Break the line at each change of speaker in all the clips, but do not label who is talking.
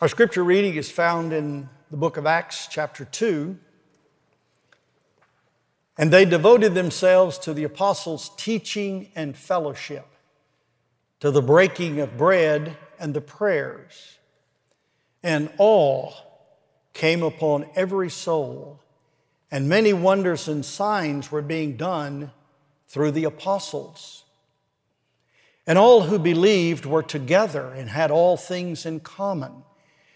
Our scripture reading is found in the book of Acts, chapter 2. And they devoted themselves to the apostles' teaching and fellowship, to the breaking of bread and the prayers. And awe came upon every soul, and many wonders and signs were being done through the apostles. And all who believed were together and had all things in common.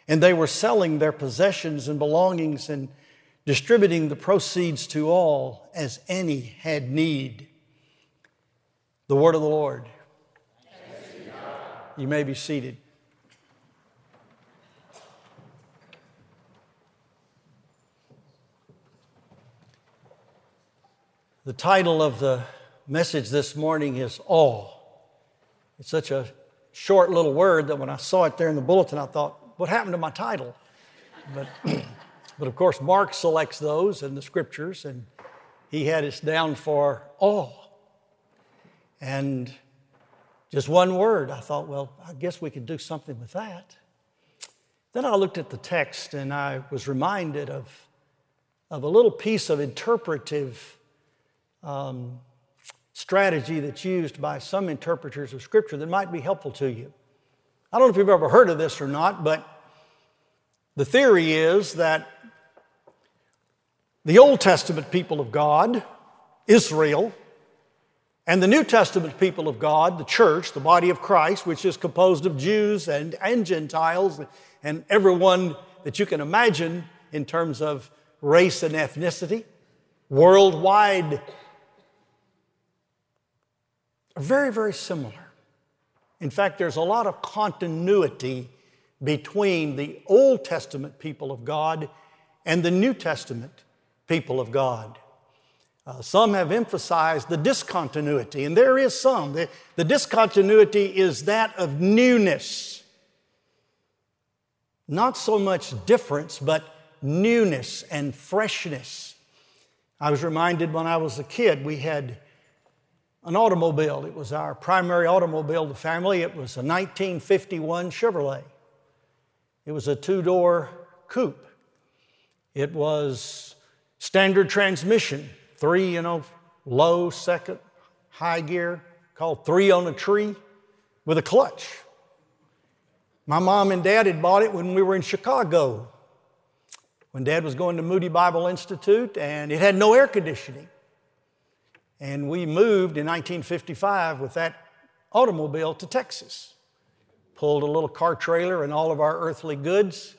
And they were selling their possessions and belongings and distributing the proceeds to all as any had need. The word of the Lord. You may be seated. The title of the message this morning is All. It's such a short little word that when I saw it there in the bulletin, I thought, what happened to my title? But, but of course, Mark selects those in the scriptures, and he had us down for all. And just one word, I thought, well, I guess we could do something with that. Then I looked at the text and I was reminded of, of a little piece of interpretive um, strategy that's used by some interpreters of Scripture that might be helpful to you. I don't know if you've ever heard of this or not, but the theory is that the Old Testament people of God, Israel, and the New Testament people of God, the church, the body of Christ, which is composed of Jews and, and Gentiles and everyone that you can imagine in terms of race and ethnicity, worldwide are very, very similar. In fact, there's a lot of continuity between the Old Testament people of God and the New Testament people of God. Uh, some have emphasized the discontinuity, and there is some. The, the discontinuity is that of newness. Not so much difference, but newness and freshness. I was reminded when I was a kid, we had an automobile. It was our primary automobile of the family. It was a 1951 Chevrolet. It was a two door coupe. It was standard transmission, three, you know, low, second, high gear, called three on a tree with a clutch. My mom and dad had bought it when we were in Chicago, when dad was going to Moody Bible Institute, and it had no air conditioning. And we moved in 1955 with that automobile to Texas. Pulled a little car trailer and all of our earthly goods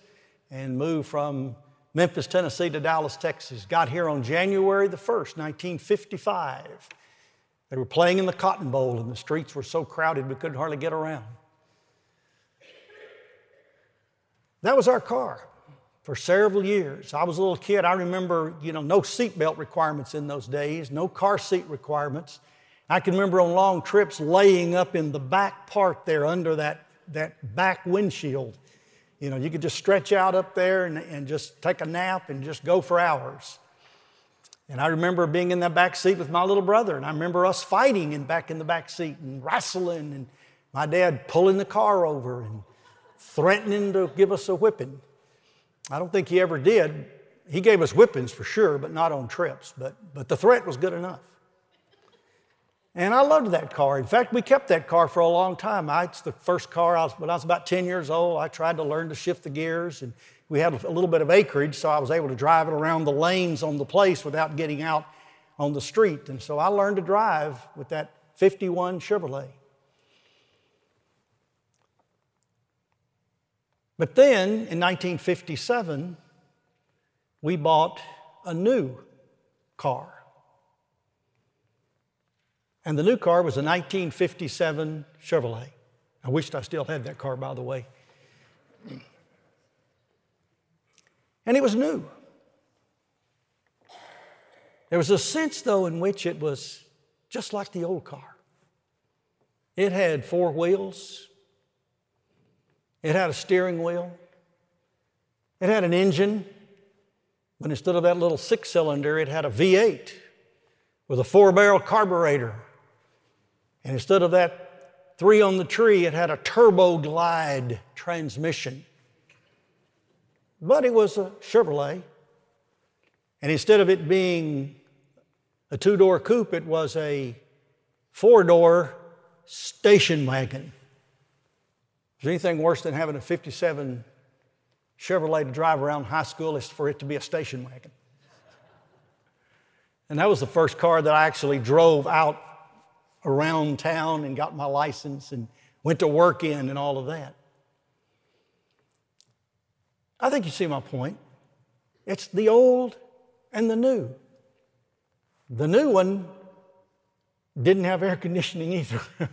and moved from Memphis, Tennessee to Dallas, Texas. Got here on January the 1st, 1955. They were playing in the Cotton Bowl and the streets were so crowded we couldn't hardly get around. That was our car for several years. I was a little kid. I remember, you know, no seatbelt requirements in those days, no car seat requirements. I can remember on long trips laying up in the back part there under that, that back windshield. You know, you could just stretch out up there and, and just take a nap and just go for hours. And I remember being in that back seat with my little brother, and I remember us fighting and back in the back seat and wrestling, and my dad pulling the car over and threatening to give us a whipping. I don't think he ever did. He gave us whippings for sure, but not on trips. But, but the threat was good enough. And I loved that car. In fact, we kept that car for a long time. I, it's the first car I was, when I was about 10 years old. I tried to learn to shift the gears, and we had a little bit of acreage, so I was able to drive it around the lanes on the place without getting out on the street. And so I learned to drive with that 51 Chevrolet. But then in 1957, we bought a new car. And the new car was a 1957 Chevrolet. I wished I still had that car, by the way. And it was new. There was a sense, though, in which it was just like the old car. It had four wheels, it had a steering wheel. It had an engine, but instead of that little six cylinder, it had a V8 with a four barrel carburetor. And instead of that three on the tree, it had a turbo glide transmission. but it was a Chevrolet. And instead of it being a two door coupe, it was a four door station wagon. Is there anything worse than having a 57 Chevrolet to drive around high school is for it to be a station wagon? And that was the first car that I actually drove out around town and got my license and went to work in and all of that. I think you see my point. It's the old and the new. The new one didn't have air conditioning either.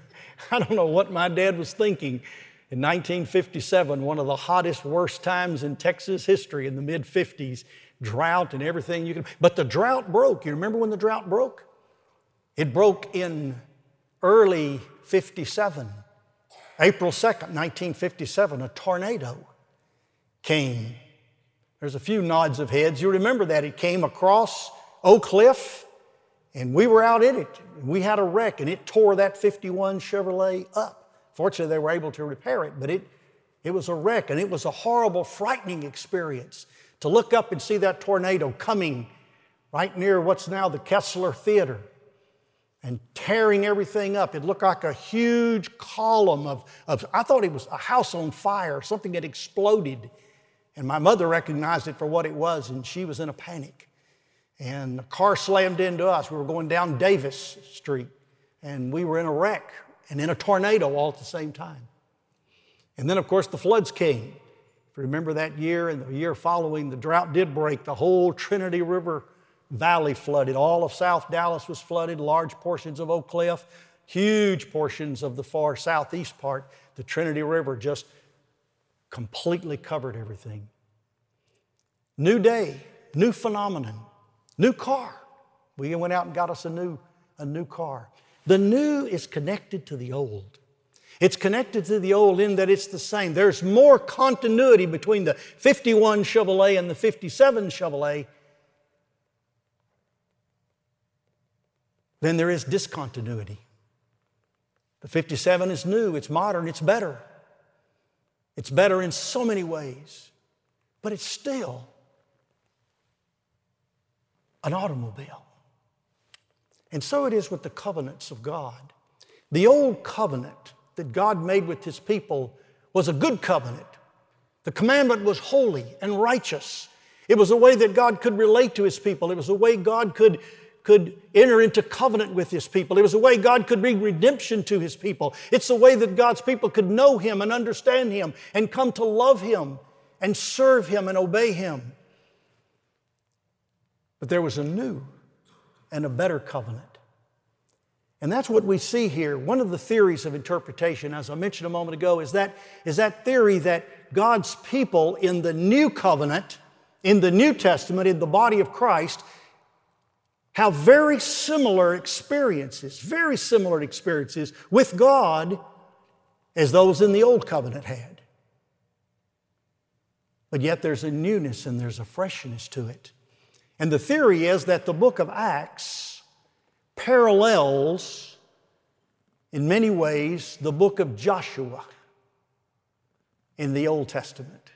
I don't know what my dad was thinking in 1957, one of the hottest, worst times in Texas history in the mid 50s, drought and everything you can. But the drought broke. You remember when the drought broke? It broke in early 57. April 2nd, 1957, a tornado came. There's a few nods of heads. You remember that. It came across Oak Cliff, and we were out in it. We had a wreck, and it tore that 51 Chevrolet up. Fortunately, they were able to repair it, but it, it was a wreck, and it was a horrible, frightening experience to look up and see that tornado coming right near what's now the Kessler Theater and tearing everything up. It looked like a huge column of, of I thought it was a house on fire, something had exploded. And my mother recognized it for what it was, and she was in a panic. And the car slammed into us. We were going down Davis Street, and we were in a wreck and in a tornado all at the same time. And then, of course, the floods came. If you remember that year and the year following, the drought did break. The whole Trinity River Valley flooded. All of South Dallas was flooded, large portions of Oak Cliff, huge portions of the far southeast part. The Trinity River just completely covered everything. New day, new phenomenon, new car. We went out and got us a new, a new car. The new is connected to the old. It's connected to the old in that it's the same. There's more continuity between the 51 Chevrolet and the 57 Chevrolet than there is discontinuity. The 57 is new, it's modern, it's better. It's better in so many ways, but it's still an automobile. And so it is with the covenants of God. The old covenant that God made with His people was a good covenant. The commandment was holy and righteous. It was a way that God could relate to His people. It was a way God could could enter into covenant with his people. It was a way God could bring redemption to his people. It's a way that God's people could know him and understand him and come to love him and serve him and obey him. But there was a new and a better covenant. And that's what we see here. One of the theories of interpretation, as I mentioned a moment ago, is that, is that theory that God's people in the new covenant, in the New Testament, in the body of Christ, have very similar experiences, very similar experiences with God as those in the Old Covenant had. But yet there's a newness and there's a freshness to it. And the theory is that the book of Acts parallels, in many ways, the book of Joshua in the Old Testament.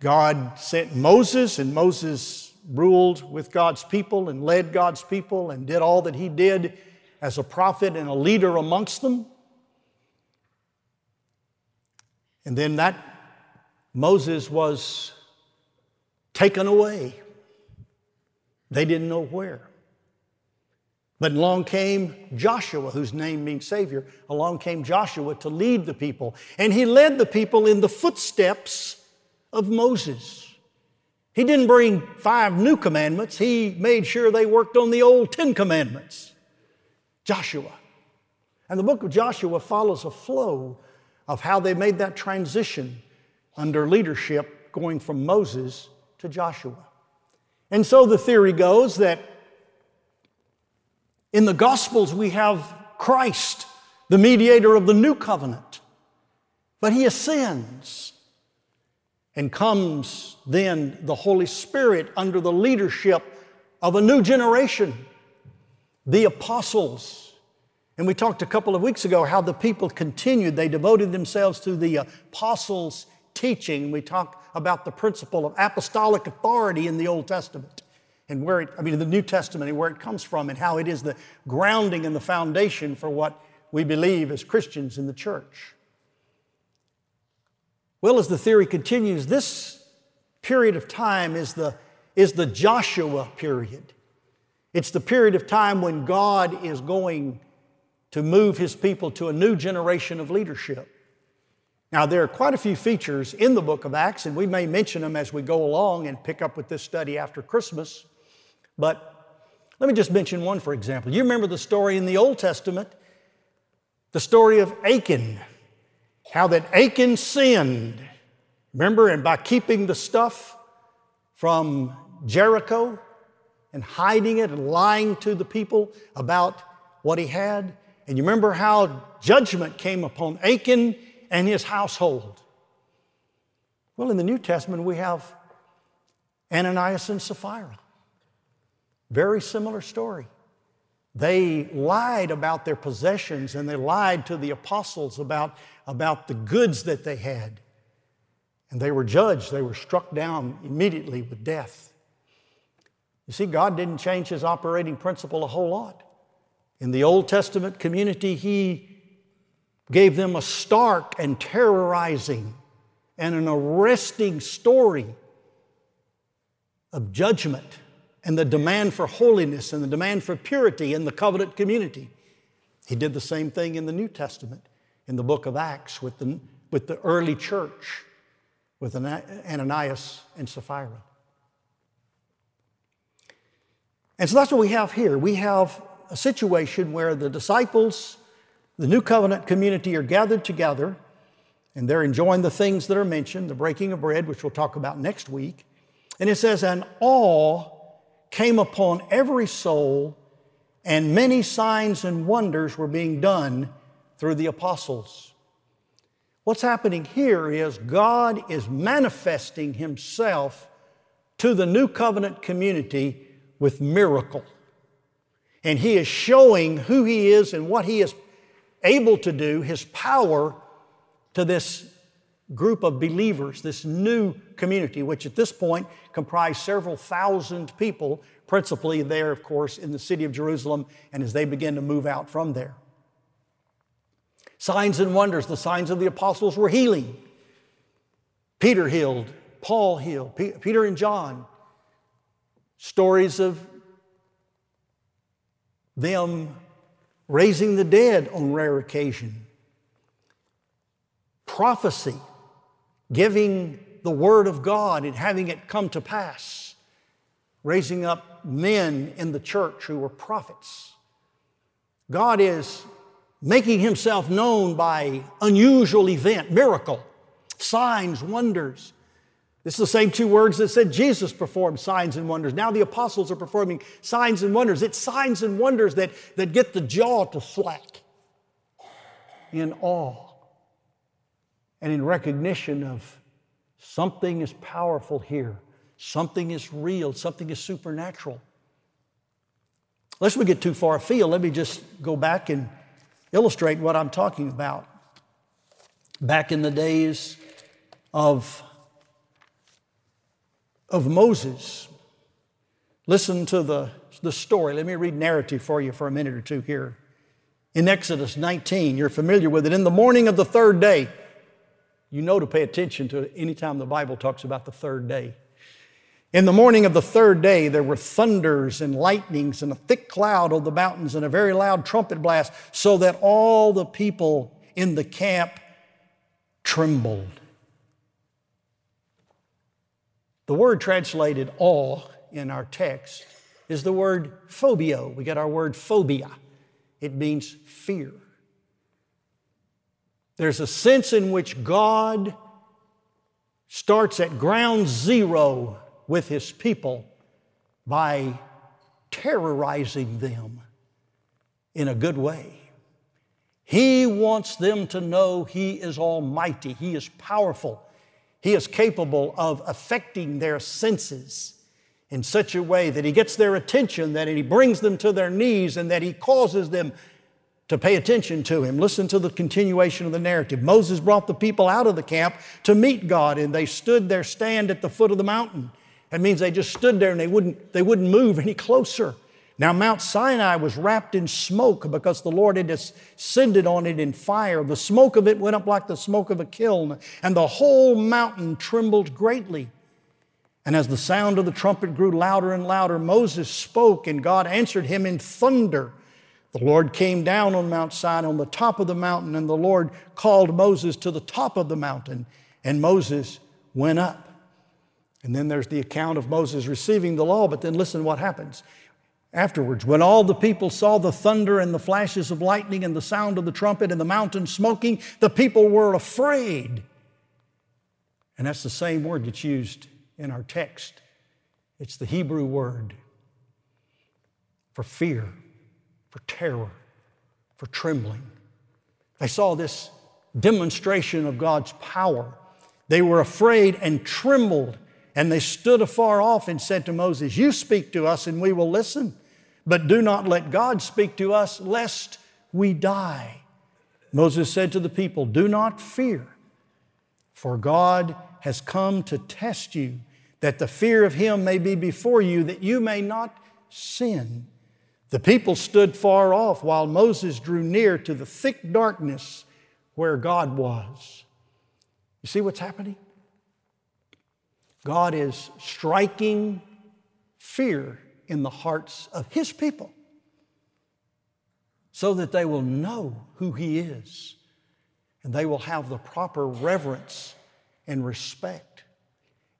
God sent Moses, and Moses ruled with God's people and led God's people and did all that he did as a prophet and a leader amongst them. And then that Moses was taken away. They didn't know where. But along came Joshua, whose name means Savior. Along came Joshua to lead the people. And he led the people in the footsteps of Moses. He didn't bring five new commandments, he made sure they worked on the old Ten Commandments. Joshua. And the book of Joshua follows a flow of how they made that transition under leadership going from Moses to Joshua. And so the theory goes that in the Gospels we have Christ, the mediator of the new covenant, but he ascends and comes then the Holy Spirit under the leadership of a new generation, the apostles. And we talked a couple of weeks ago how the people continued, they devoted themselves to the apostles' teaching. We talk about the principle of apostolic authority in the Old Testament and where it, I mean, the New Testament and where it comes from and how it is the grounding and the foundation for what we believe as Christians in the church. Well, as the theory continues, this period of time is the, is the Joshua period. It's the period of time when God is going to move his people to a new generation of leadership. Now, there are quite a few features in the book of Acts, and we may mention them as we go along and pick up with this study after Christmas. But let me just mention one, for example. You remember the story in the Old Testament, the story of Achan, how that Achan sinned. Remember, and by keeping the stuff from Jericho and hiding it and lying to the people about what he had, and you remember how judgment came upon Achan and his household. Well, in the New Testament, we have Ananias and Sapphira. Very similar story. They lied about their possessions and they lied to the apostles about, about the goods that they had. And they were judged, they were struck down immediately with death. You see, God didn't change his operating principle a whole lot. In the Old Testament community, He gave them a stark and terrorizing and an arresting story of judgment and the demand for holiness and the demand for purity in the covenant community. He did the same thing in the New Testament, in the book of Acts, with the, with the early church, with Ananias and Sapphira. And so that's what we have here. We have a situation where the disciples, the new covenant community, are gathered together and they're enjoying the things that are mentioned, the breaking of bread, which we'll talk about next week. And it says, And awe came upon every soul, and many signs and wonders were being done through the apostles. What's happening here is God is manifesting Himself to the new covenant community with miracle and he is showing who he is and what he is able to do, his power to this group of believers, this new community, which at this point comprised several thousand people, principally there, of course, in the city of Jerusalem, and as they begin to move out from there. Signs and wonders, the signs of the apostles were healing. Peter healed, Paul healed, Peter and John. Stories of them raising the dead on rare occasion, prophecy, giving the Word of God and having it come to pass, raising up men in the church who were prophets. God is making Himself known by unusual event, miracle, signs, wonders, this is the same two words that said Jesus performed signs and wonders. Now the apostles are performing signs and wonders. It's signs and wonders that, that get the jaw to slack in awe and in recognition of something is powerful here, something is real, something is supernatural. Lest we get too far afield, let me just go back and illustrate what I'm talking about. Back in the days of of Moses. Listen to the, the story. Let me read narrative for you for a minute or two here. In Exodus 19, you're familiar with it. In the morning of the third day, you know to pay attention to it anytime the Bible talks about the third day. In the morning of the third day, there were thunders and lightnings and a thick cloud over the mountains and a very loud trumpet blast, so that all the people in the camp trembled. The word translated awe in our text is the word phobio. We get our word phobia. It means fear. There's a sense in which God starts at ground zero with his people by terrorizing them in a good way. He wants them to know He is almighty, He is powerful, he is capable of affecting their senses in such a way that He gets their attention, that He brings them to their knees, and that He causes them to pay attention to him. Listen to the continuation of the narrative. Moses brought the people out of the camp to meet God, and they stood their stand at the foot of the mountain. That means they just stood there and they wouldn't, they wouldn't move any closer. Now, Mount Sinai was wrapped in smoke because the Lord had descended on it in fire. The smoke of it went up like the smoke of a kiln, and the whole mountain trembled greatly. And as the sound of the trumpet grew louder and louder, Moses spoke, and God answered him in thunder. The Lord came down on Mount Sinai on the top of the mountain, and the Lord called Moses to the top of the mountain, and Moses went up. And then there's the account of Moses receiving the law, but then listen what happens. Afterwards, when all the people saw the thunder and the flashes of lightning and the sound of the trumpet and the mountain smoking, the people were afraid. And that's the same word that's used in our text. It's the Hebrew word for fear for terror, for trembling. They saw this demonstration of God's power. They were afraid and trembled, and they stood afar off and said to Moses, You speak to us, and we will listen, but do not let God speak to us, lest we die. Moses said to the people, Do not fear, for God has come to test you, that the fear of Him may be before you, that you may not sin. The people stood far off while Moses drew near to the thick darkness where God was. You see what's happening? God is striking fear in the hearts of His people so that they will know who He is and they will have the proper reverence and respect.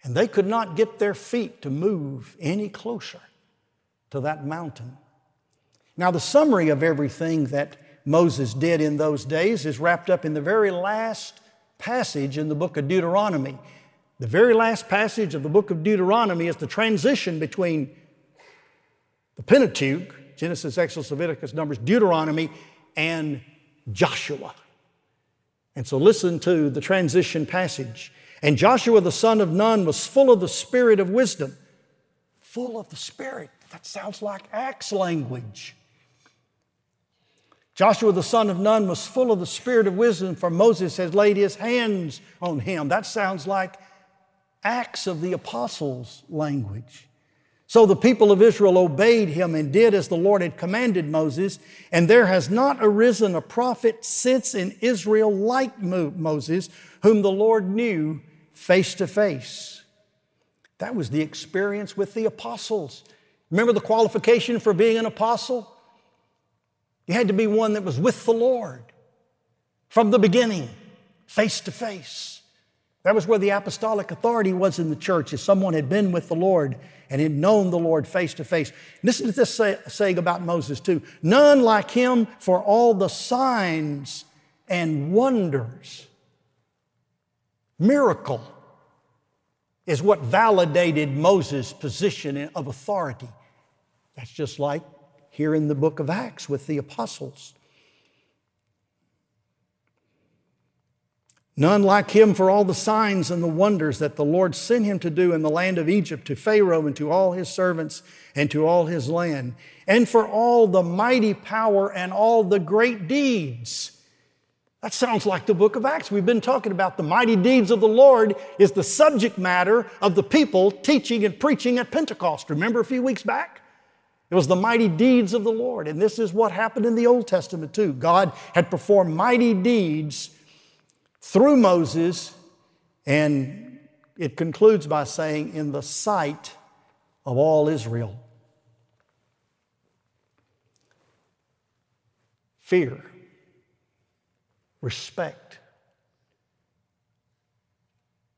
And they could not get their feet to move any closer to that mountain now, the summary of everything that Moses did in those days is wrapped up in the very last passage in the book of Deuteronomy. The very last passage of the book of Deuteronomy is the transition between the Pentateuch, Genesis, Exodus, Leviticus, Numbers, Deuteronomy, and Joshua. And so listen to the transition passage. And Joshua the son of Nun was full of the spirit of wisdom. Full of the spirit. That sounds like Acts language. Joshua the son of Nun was full of the spirit of wisdom, for Moses has laid his hands on him. That sounds like Acts of the Apostles language. So the people of Israel obeyed him and did as the Lord had commanded Moses, and there has not arisen a prophet since in Israel like Moses, whom the Lord knew face to face. That was the experience with the apostles. Remember the qualification for being an apostle? You had to be one that was with the Lord from the beginning, face to face. That was where the apostolic authority was in the church, if someone had been with the Lord and had known the Lord face to face. Listen to this say, saying about Moses, too. None like him for all the signs and wonders. Miracle is what validated Moses' position of authority. That's just like here in the book of Acts with the apostles. None like him for all the signs and the wonders that the Lord sent him to do in the land of Egypt to Pharaoh and to all his servants and to all his land, and for all the mighty power and all the great deeds. That sounds like the book of Acts. We've been talking about the mighty deeds of the Lord is the subject matter of the people teaching and preaching at Pentecost. Remember a few weeks back? It was the mighty deeds of the Lord. And this is what happened in the Old Testament too. God had performed mighty deeds through Moses, and it concludes by saying, in the sight of all Israel. Fear, respect,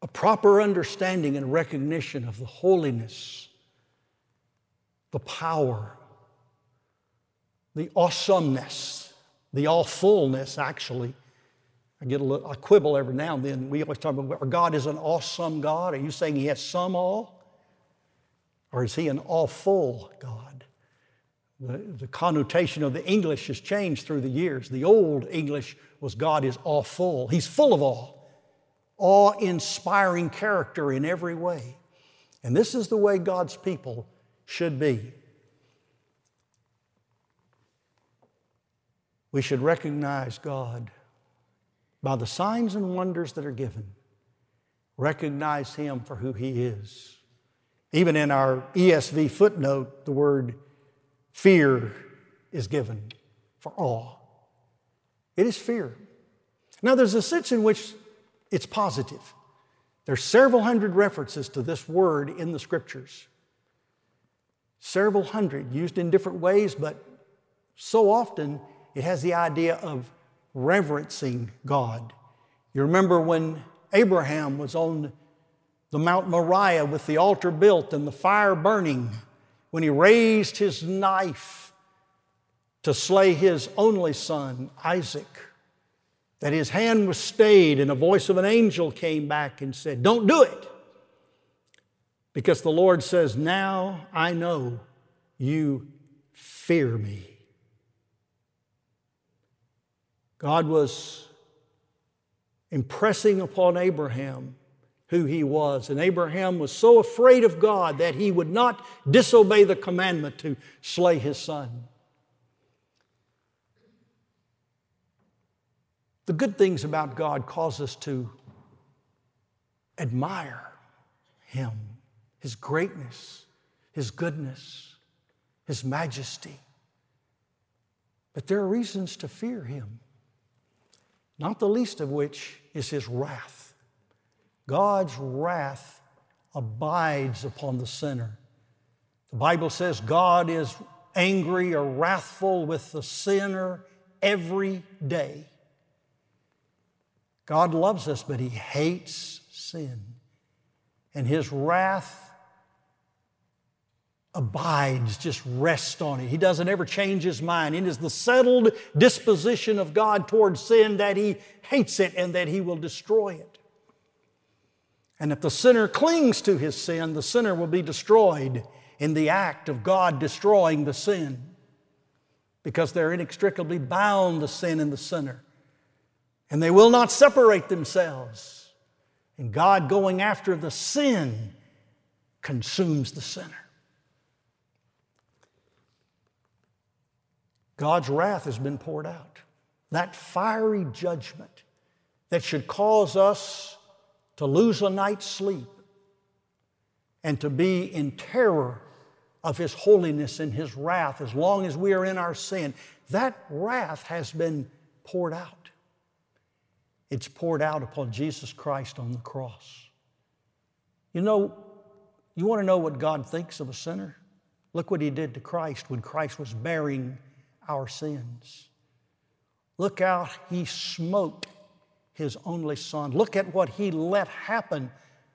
a proper understanding and recognition of the holiness the power, the awesomeness, the awfulness, actually. I get a little, I quibble every now and then. We always talk about our God is an awesome God. Are you saying He has some all? Or is He an awful God? The, the connotation of the English has changed through the years. The old English was God is awful. He's full of awe, awe inspiring character in every way. And this is the way God's people should be. We should recognize God by the signs and wonders that are given. Recognize Him for who He is. Even in our ESV footnote, the word fear is given for awe. It is fear. Now, there's a sense in which it's positive. There's several hundred references to this word in the scriptures. Several hundred used in different ways, but so often it has the idea of reverencing God. You remember when Abraham was on the Mount Moriah with the altar built and the fire burning, when he raised his knife to slay his only son, Isaac, that his hand was stayed and a voice of an angel came back and said, Don't do it. Because the Lord says, Now I know you fear me. God was impressing upon Abraham who he was. And Abraham was so afraid of God that he would not disobey the commandment to slay his son. The good things about God cause us to admire him, his greatness, his goodness, his majesty. But there are reasons to fear him, not the least of which is his wrath. God's wrath abides upon the sinner. The Bible says God is angry or wrathful with the sinner every day. God loves us, but He hates sin. And His wrath abides, just rests on it. He doesn't ever change His mind. It is the settled disposition of God towards sin that He hates it and that He will destroy it. And if the sinner clings to his sin, the sinner will be destroyed in the act of God destroying the sin because they're inextricably bound, the sin and the sinner. And they will not separate themselves. And God going after the sin consumes the sinner. God's wrath has been poured out. That fiery judgment that should cause us to lose a night's sleep, and to be in terror of His holiness and His wrath as long as we are in our sin. That wrath has been poured out. It's poured out upon Jesus Christ on the cross. You know, you want to know what God thinks of a sinner? Look what He did to Christ when Christ was bearing our sins. Look out, He smote his only son. Look at what he let happen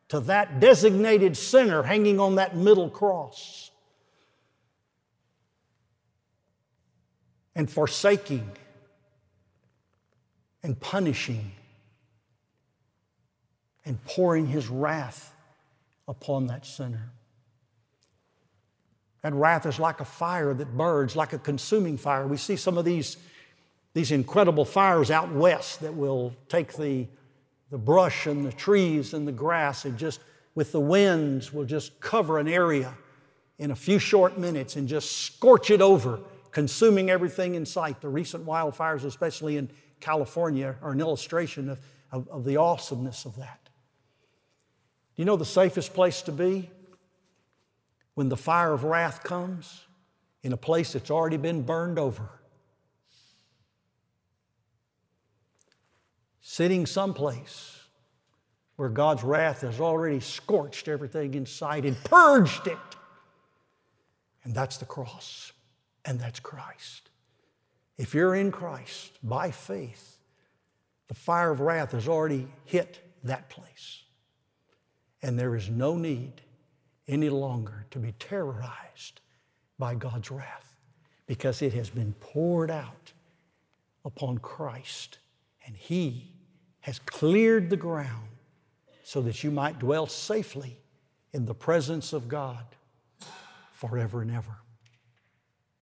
to that designated sinner hanging on that middle cross. And forsaking and punishing and pouring his wrath upon that sinner. That wrath is like a fire that burns, like a consuming fire. We see some of these these incredible fires out west that will take the, the brush and the trees and the grass and just with the winds will just cover an area in a few short minutes and just scorch it over, consuming everything in sight. The recent wildfires, especially in California, are an illustration of, of, of the awesomeness of that. Do you know the safest place to be? When the fire of wrath comes, in a place that's already been burned over. sitting someplace where God's wrath has already scorched everything inside and purged it. And that's the cross, and that's Christ. If you're in Christ by faith, the fire of wrath has already hit that place. And there is no need any longer to be terrorized by God's wrath because it has been poured out upon Christ and He has cleared the ground so that you might dwell safely in the presence of God forever and ever.